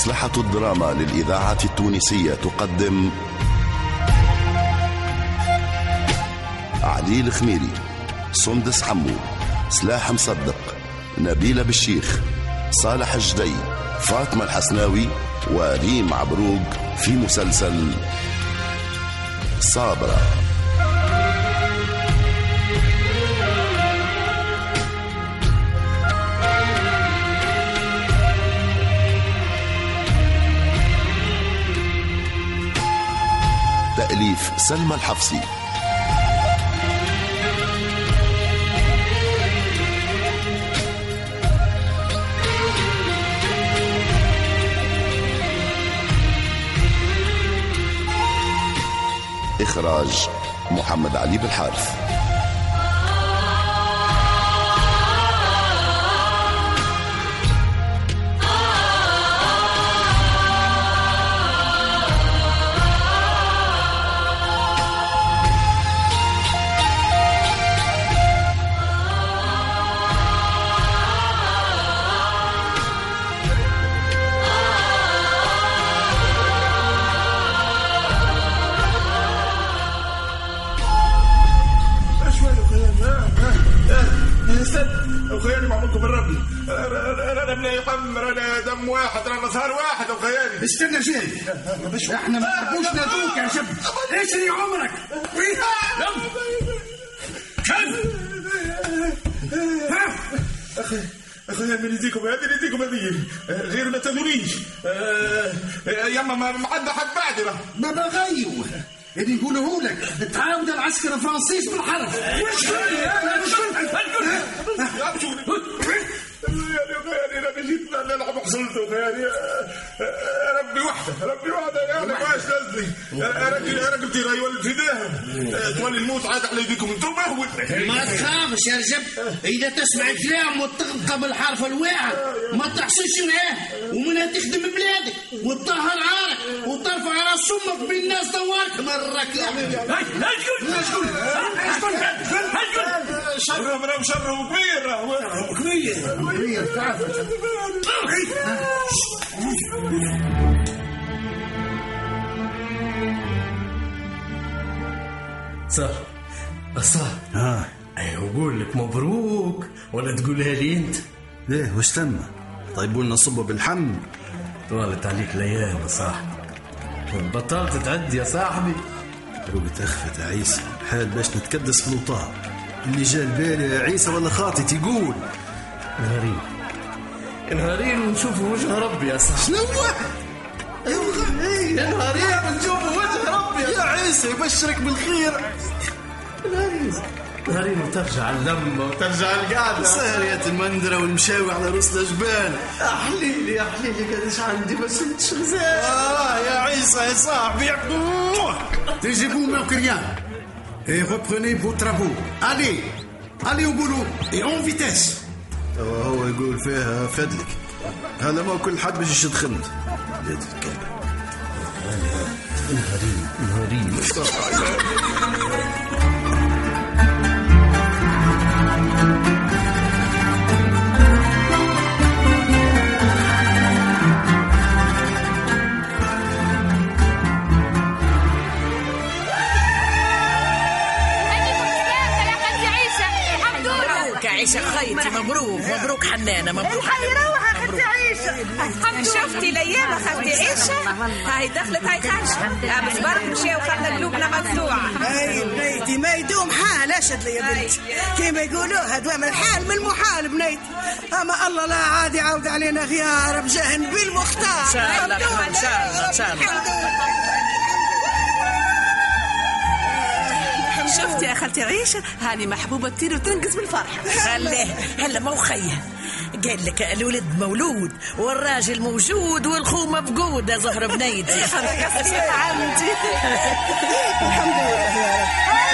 مصلحة الدراما للإذاعة التونسية تقدم علي الخميري سندس حمو سلاح مصدق نبيلة بالشيخ صالح الجدي فاطمة الحسناوي وريم عبروق في مسلسل صابرة. تأليف سلمى الحفصي. إخراج محمد علي بالحارث نصار واحد وخيالي استنى جاي إحنا ما نحبوش نادوك يا شب. اشري عمرك؟ أخي أخي من يديكم هذه من يديكم هذه. غير ما تدريش يما ما عندنا حد بعدي راه ما بغيو اللي يقولوا لك تعاود العسكر الفرنسيس بالحرف وش؟ خيالي أنا جيت نلعب حصلته خيالي ربي وحده ربي وحده يا أنا واش نزلي راجل راجل ترى يولد في داهم تولي الموت عاد على يديكم أنتم ما تخافش يا رجب اذا تسمع كلام وتنطق بالحرف الواحد ما تحصلش معاه ومنها تخدم بلادك وتطهر عارك وترفع راس أمك بين الناس دوارك مرك شرهم راه شرهم كبير راه كبير. تعرف صح صح ها. أيوه أقول لك مبروك ولا تقولها لي أنت؟ ليه؟ وش تم طيبوا لنا صبه بالحم. طولت عليك الأيام يا صاحبي بطلت تعد يا صاحبي. روقت اخفت يا عيسى. حال باش نتكدس في الوطار اللي جا البالي يا عيسى ولا خاطي تقول نهارين نهارين ونشوف وجه ربي يا صاحبي. شنو إيه. نهارين ونشوف وجه ربي. يا عيسى يبشرك بالخير. نهارين نهارين وترجع اللمة وترجع القعدة. سارية المندرة والمشاوي على رؤوس الجبال أحليلي يا أحليلي قديش عندي بس انت غزال. آه يا عيسى يا صاحبي Taisez-vous, Mercurien, et reprenez vos travaux. Allez, allez au boulot, et en vitesse. هو يقول فيها فدلك هذا ما كل حد باش يدخلنا ولاد الكلب نهارين مبروك خيتي مبروك مبروك حنانة مبروك يروح أختي عيشة. شفتي الأيام أختي عيشة؟ هاي دخلت هاي خرجت لا بس برك مشاو خلنا قلوبنا مفزوعه اي بنيتي ما يدوم حال أشد لي يا بنتي. كيما يقولوا هدوى من الحال من المحال بنيتي أما الله لا عاد يعاود علينا غيار بجاه النبي المختار إن شاء الله إن شاء الله إن شاء الله. شفتي يا خالتي عيشة؟ هاني محبوبة تطير وتنقز بالفرحة. خليه. هلا ما وخيه قال لك الولد مولود والراجل موجود والخو مفقود. يا زهر بنيتي يا عمتي الحمد لله.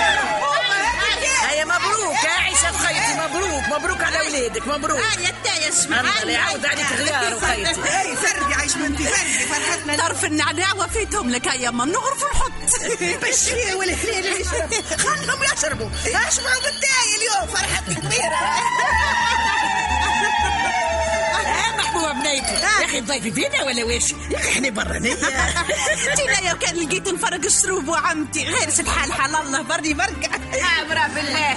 يا رب هيا مبروك. يا عيشة خيتي مبروك. مبروك على ولادك مبروك. يا تايس الله يعود عليك غيار وخيتي فردي فرحتنا طرف النعناع وفيتهم. لك يا يما منغرف الحط. بس فيه والحليل يشرب. خلهم يشربوا. اشربوا بالتاي اليوم. فرحتنا كبيرة. يا أخي ضيفي فينا ولا ويش يا أخي إحنا برانية. تينا يا كان لقيت نفرق الشروب وعمتي. غير الحال حال الله برني برقع امرا بالله.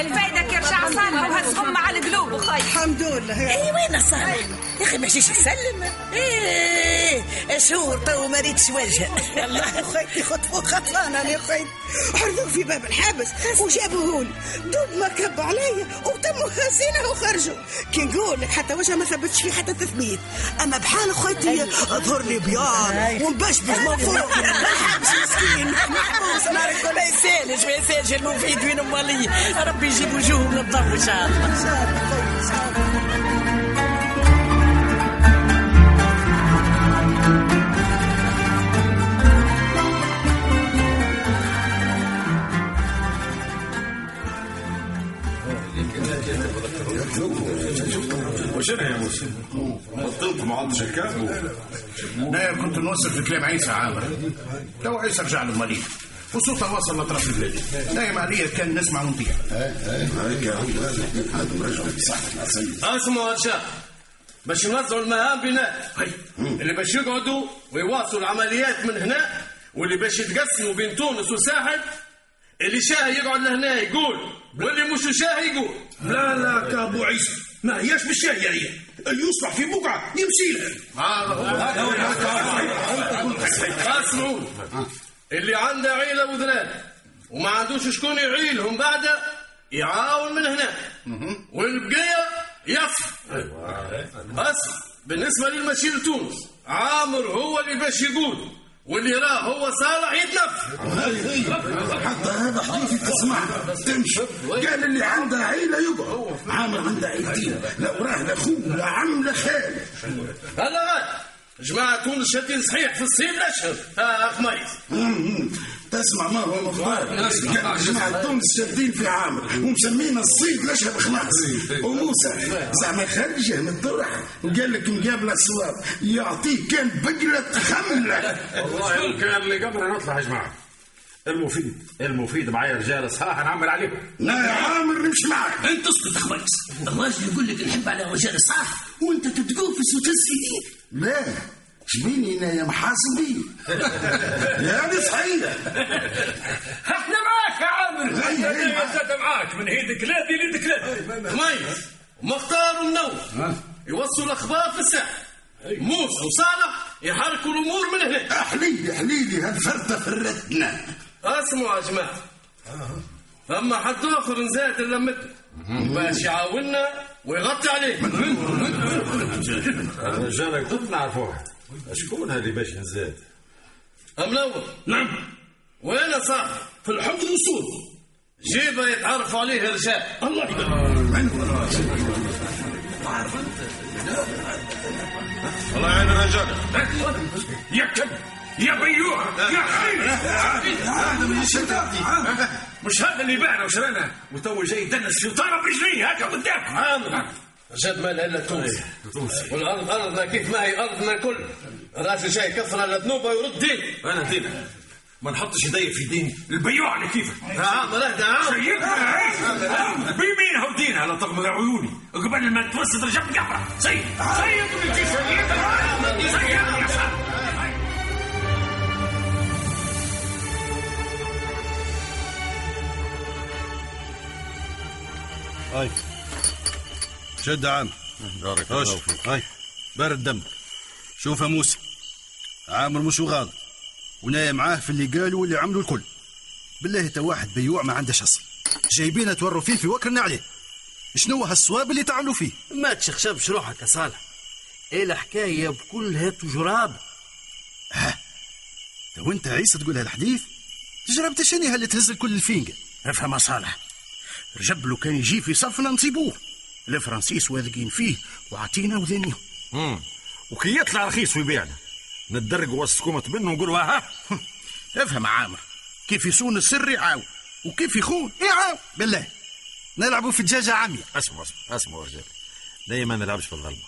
الفايدة يرجع صالح وهزهم مع القلوب. وخي الحمد لله. اي وين صالح؟ يا أخي ماشيش يسلم إيه شهور تو ما ريتش وجه يا خيتي خطفوا خطفانا يا خيتي حرزوه في باب الحابس وجابوه لي دوب ما كب عليا وتموا هزينة وخرجوا. كي نقول لك حتى وجهه ما ثبتش فيه حتى تثبيت اما بحال خيتي اظهر لي بيان ومبشبش من فوق الحبس مسكين محبوس الكل ما يسالش ما يسالش المفيد وين امالي ربي يجيب وجوههم للضوء ان شاء الله ان شاء الله وشنو يا موسى؟ بطلت ما عدتش الكاب لا كنت نوصل في كلام عيسى عامر تو عيسى رجع له مريض وصوته وصل لطرف البلاد دايما عليا كان نسمع ونطيع اسمعوا يا رجال باش نوزعوا المهام بينات اللي باش يقعدوا ويواصلوا العمليات من هنا واللي باش يتقسموا بين تونس والساحل اللي شاهي يقعد لهنا يقول واللي مش شاهي يقول لا لا كابو عيسى ما هياش بالشاهية هي. يصبح في بقعة يمشي لها. اسمعوا اللي عنده عيلة وذنان وما عندوش شكون يعيلهم بعده يعاون من هنا. والبقية يصف. اسمع بالنسبة للمشي لتونس عامر هو اللي باش يقول. واللي راه هو صالح يتنفذ حتى هذا حديث تسمع. تمشي. قال اللي عنده عيلة يقعد. عامر عنده عيلتين لا وراه لا خو لا عم لا خال. غاد جماعة تونس شادين صحيح في الصيف الأشهر ها خميس تسمع ما هو مختار جماعة تونس شادين في عامر ومسمينا الصيد الاشهر خلاص وموسى زعما خرجه من الطرح وقال لك مقابله الصواب يعطيه كان بقلة خملة. والله كان اللي قبل نطلع يا جماعة. المفيد المفيد معايا رجال صراحة نعمل عليهم. لا يا عامر نمشي معك أنت اسكت خميس الراجل يقول لك نحب على رجال الصح وأنت تتقوفس وتنسي لا. شبيني أنا يا محاسبي يا هذه صحيح. إحنا معاك يا عامر. هي معاك. من هيدك كلابي ليدك كلابي خميس مختار ومنور يوصلوا الأخبار في الساحل موسى وصالح يحركوا الأمور من هنا. حليلي حليلي هالفرده فرتنا اسمعوا يا جماعة. أما حد آخر نزاد لمتنا باش يعاوننا ويغطي عليه. الرجال كنت نعرفوها. شكون هذه باش نزاد؟ منور نعم. وين صاحبي في الحب والوصول جيبه يتعرفوا عليه الرجال. الله يبارك. من هو الله يعين الرجال. يا كلب يا بيوع يا خير. هذا من مش هذا اللي باعنا وشرانا وتو جاي يدنس في طاره برجليه هكا قدامك. عامر جد ما الا تونس والارض ارضنا كيف ما هي؟ ارضنا الكل الراجل جاي كثر على ذنوبه ويرد دين. أنا دينا ما نحطش يدي في دين. البيوع اللي كيف؟ يا عامر اهدى يا عامر سيدنا بيمين هودينا على طقم عيوني. قبل ما توسط رجب قبره سيد سيد سيد. شد عام. خش هاي. بارد دم. شوف يا موسى. عامر مش غاضب ونايم معاه في اللي قالوا واللي عملوا الكل. بالله تا واحد بيوع ما عندهش أصل. جايبينه توروا فيه في وكرنا عليه. شنو هالصواب اللي تعملوا فيه؟ ما تشخشبش روحك يا صالح؟ إيه الحكاية بكلها تجراب تو انت عيسى تقول هالحديث؟ تجربت شنو اللي تهز الكل الفينقة؟ افهم يا صالح. رجب لو كان يجي في صفنا نصيبوه الفرنسيس واثقين فيه وعطينا وذنيهم امم وكي يطلع رخيص ويبيعنا ندرق وسطكم تبن ونقولوا ها. افهم يا عامر كيف يصون السر يعاون وكيف يخون يعاون بالله نلعبوا في دجاجة عمية اسمعوا اسمعوا اسمعوا رجال دايما ما نلعبش في الظلمة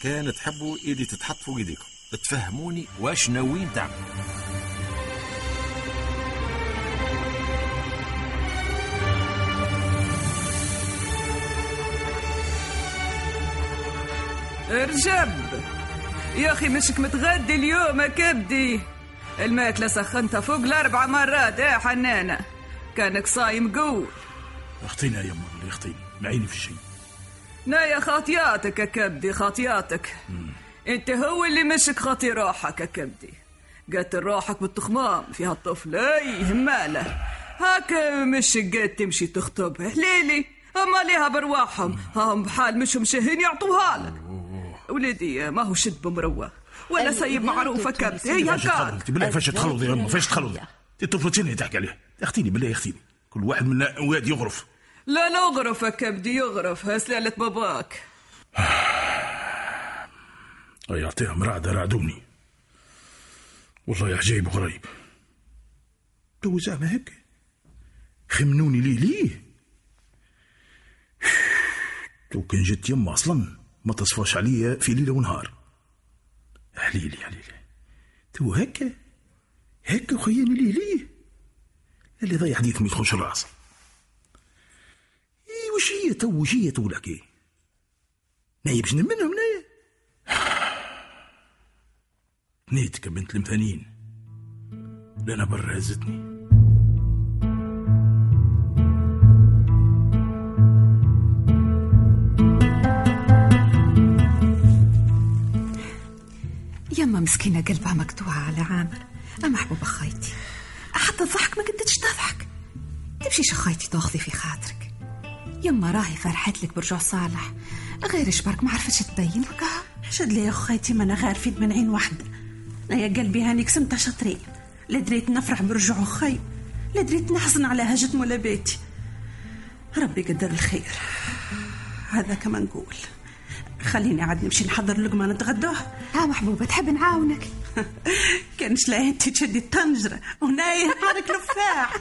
كان تحبوا ايدي تتحط فوق ايديكم تفهموني واش ناويين تعملوا رجب. يا أخي مشك متغدي اليوم يا كبدي. الماكلة سخنتها فوق الأربع مرات. يا حنانة كأنك صايم قول. اختينا يا يما اللي اختيني معيني في الشيء نايا خاطياتك يا كبدي خاطياتك. أنت هو اللي مشك خاطي روحك يا كبدي. قاتل روحك بالتخمام في هالطفل أي همالة. هاكا مشك قاد تمشي تخطب. ليلي أما ليها برواحهم. هم بحال مش مشهين يعطوها لك. وليدي ما هو شد بمروة. ولا سيب معروفه كبدي هي فاش هكا تخلطي بالله فاش تخلطي يا فاش تخلطي الطفل شنو تحكي عليه؟ اختيني بالله اختيني كل واحد منا واد يغرف. لا لا اغرف يا كبدي يغرف هسلالة باباك. أي اعطيها مرعدة رعدوني. والله يا عجيب وغريب. تو زعما هيك؟ خمنوني ليه ليه؟ تو كان جت يما أصلا. ما تصفاش عليا في ليلة ونهار. حليلي حليلي تو هكا هكا خياني ليه ليه؟ اللي ضيع حديث ما يدخلش الراس إي وش هي تو وش هي تو لك إيه نايب شنو منهم نايب نيتك بنت المثانين لنا برا هزتني. مسكينة قلبها مقطوعة على عامر. محبوبة خايتي حتى الضحك ما قدتش تضحك. تمشيش خايتي تاخذي في خاطرك. يما راهي فرحت لك برجوع صالح. غير شبرك ما عرفتش تبين لك؟ شد لي يا خايتي ما أنا غارفين من عين واحدة. أنا يا قلبي هاني قسمت شطرين لا دريت نفرح برجوع خي لا دريت نحزن على هجة مولا بيتي. ربي قدر الخير. هذا كما نقول. خليني عاد نمشي نحضر لقمة نتغدوه ها محبوبة تحب نعاونك؟ كانش لا انت تشدي الطنجرة ونايه حرك رفاح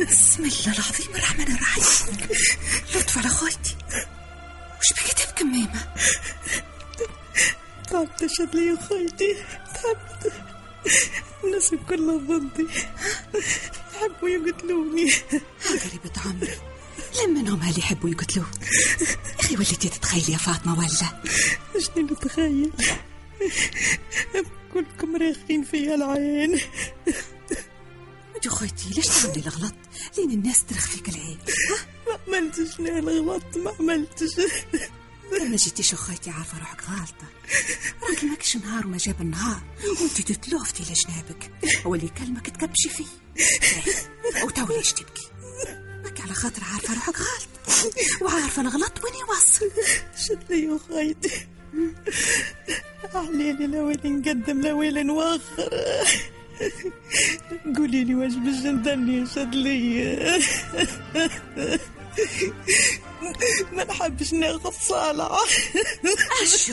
بسم الله العظيم الرحمن الرحيم. تعبت لي يا خايتي تعبت الناس كلها ضدي. يحبوا يقتلوني. غريبة عمري لمنهم هاللي يحبوا يقتلوك؟ يا أخي وليتي تتخيلي يا فاطمة ولا؟ شنو نتخيل؟ كلكم رايحين فيا العين انت خويتي ليش تعملي الغلط؟ لين الناس ترخ فيك العين. ما عملتش أنا الغلط؟ ما عملتش. لما جيتيش اخويتي عارفة روحك غالطة. راكي ماكش نهار وما جاب النهار وانت تتلوفتي لجنابك. هو اللي يكلمك تكبشي فيه. وتو ليش تبكي؟ ماك على خاطر عارفة روحك غالطه وعارفة الغلط وين يوصل. شد لي يا خايتي. عليلي وين نقدم وين نوخر. قولي لي واش باش ندني شد ما نحبش ناخذ صالح اشو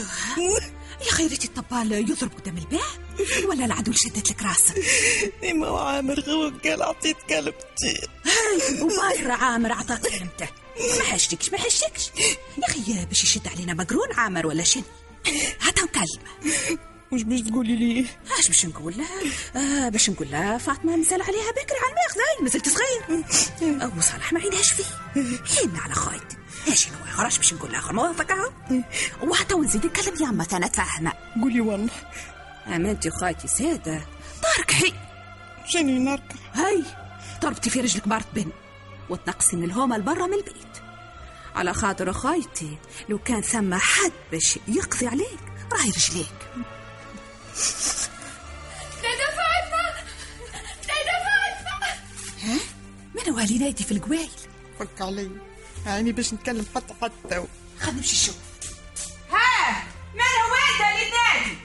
يا خيرتي الطبال يضرب قدام الباب ولا العدو شدت لك راسك إما وعامر غوك قال عطيت كلمتي هاي ومرة عامر عطاك كلمته ما حشتكش ما حشتكش. يا أخي باش يشد علينا مقرون عامر ولا شن هاتها مكلمة وش باش تقولي لي؟ اش باش نقول لها آه باش نقول لها فاطمة نزل عليها بكري على الماخذ مازلت صغير. أو صالح ما عينهاش فيه. حين على خايت. إيش نوع خرج باش نقول لها اهو وحتى ونزيد نكلم يما ثاني تفهمها قولي والله. أمانتي خايتي سادة. تركحي. شنو نركح؟ هاي ضربتي في رجلك بارت بن. وتنقصي من الهومة لبرا من البيت. على خاطر خايتي لو كان ثم حد باش يقضي عليك راهي رجليك. دادا فاطمة دادا فاطمة ها؟ من هو والي نادي في القوايل فك علي. عيني باش نتكلم حتى حتى خلينا نمشي نشوف ها؟ من هو أنت اللي تنادي؟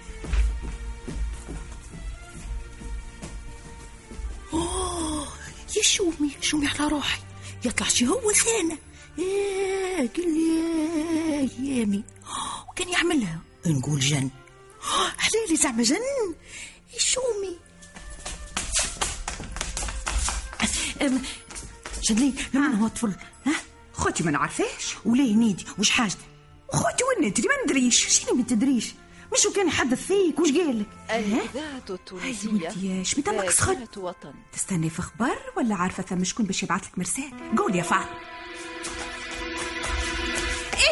أوه يا شومي شومي على روحي. يطلع شي هو ثاني. إيه قل لي يامي وكان يعملها. نقول جن. حلالي زعما جن. شومي؟ جنين من هو الطفل ها؟ خوتي ما نعرفاش وليه نيدي؟ وش حاجته؟ خوتي وين ندري ما ندريش. شنو ما تدريش؟ مش كان يحدث فيك؟ وش قال لك؟ الإذاعة التونسية. ولدي اش متمك سخن وطن. تستني في خبر ولا عارفة ثم شكون باش يبعث لك مرسال؟ قول يا فاطمة.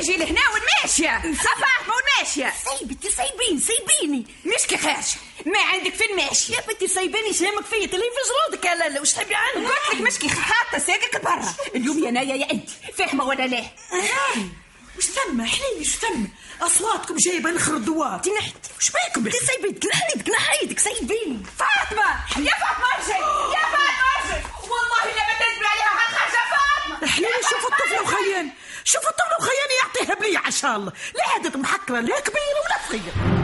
أجي لهنا والماشية. فاطمة والماشية. سيبتي سايبين سايبيني. مش كي خارج ما عندك في الماشية يا بنتي سايبيني شامك فيا؟ تلي في جرودك يا لالا وش تبي عنها قلت لك مش كي حاطة ساقك برا. اليوم يا نايا يا انت فاهمة ولا لا؟ وش ثم؟ حليلي وش ثم؟ اصواتكم جايبة نخر الدوار تنحت وش بيكم انت سايبينك نحيدك نحيدك. سايبيني. فاطمة! يا فاطمة أرجعي. يا فاطمة أرجعي. والله لا تنزل عليها حق يا فاطمة. حليلي شوف الطفل وخيان شوف الطفل وخيان يعطيها بلي عشان الله. لا عادت محكره لا كبيرة ولا صغيرة.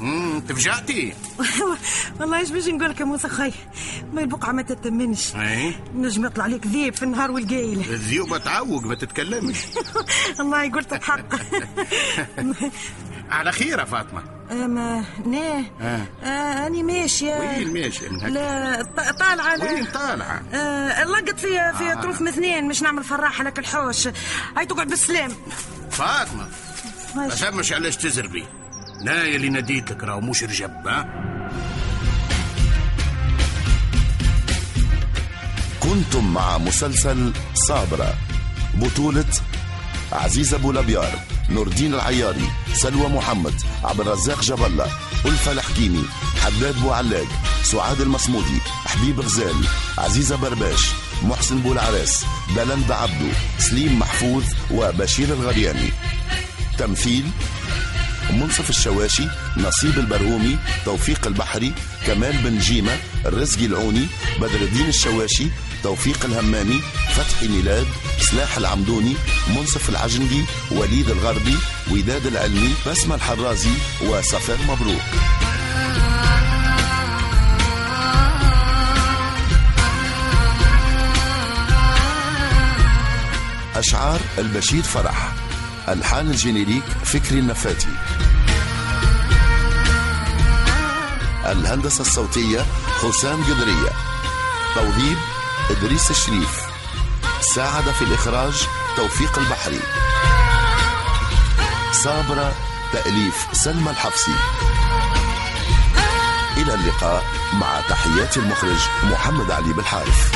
امم تفجعتي والله إيش باش نقول لك يا موسى خي ما البقعة ما تتمنش. إي. نجم يطلع عليك ذيب في النهار والقايل. الذيوبه تعوق ما تتكلمش. الله قلت الحق. على خير يا فاطمة. اما ناه آه. آه أني ماشية. وين ماشي من هكا. لا ط- طالعة لا. وين طالعة؟ آه لقت فيها في آه. طروف مثنين مش نعمل فراحه لك الحوش. هاي تقعد بالسلام فاطمة. ما. فهمش علاش تزربي. نايا اللي ناديت لك راهو مش رجب ها؟ كنتم مع مسلسل صابرة. بطولة عزيز أبو لبيار نور الدين العياري سلوى محمد عبد الرزاق جبلة ألفة الحكيمي حداد بوعلاق سعاد المصمودي حبيب غزال عزيزة برباش محسن بولعراس بلند عبدو سليم محفوظ وبشير الغرياني تمثيل منصف الشواشي نصيب البرهومي توفيق البحري كمال بن جيمة الرزقي العوني بدر الدين الشواشي توفيق الهمامي فتحي ميلاد سلاح العمدوني منصف العجنجي وليد الغربي وداد العلمي بسمة الحرازي وصفاء مبروك. أشعار البشير فرح. ألحان الجينيريك فكري النفاتي. الهندسة الصوتية حسام قدرية توظيف إدريس الشريف. ساعد في الإخراج توفيق البحري. صابرة تأليف سلمى الحفصي. إلى اللقاء مع تحيات المخرج محمد علي بالحارث.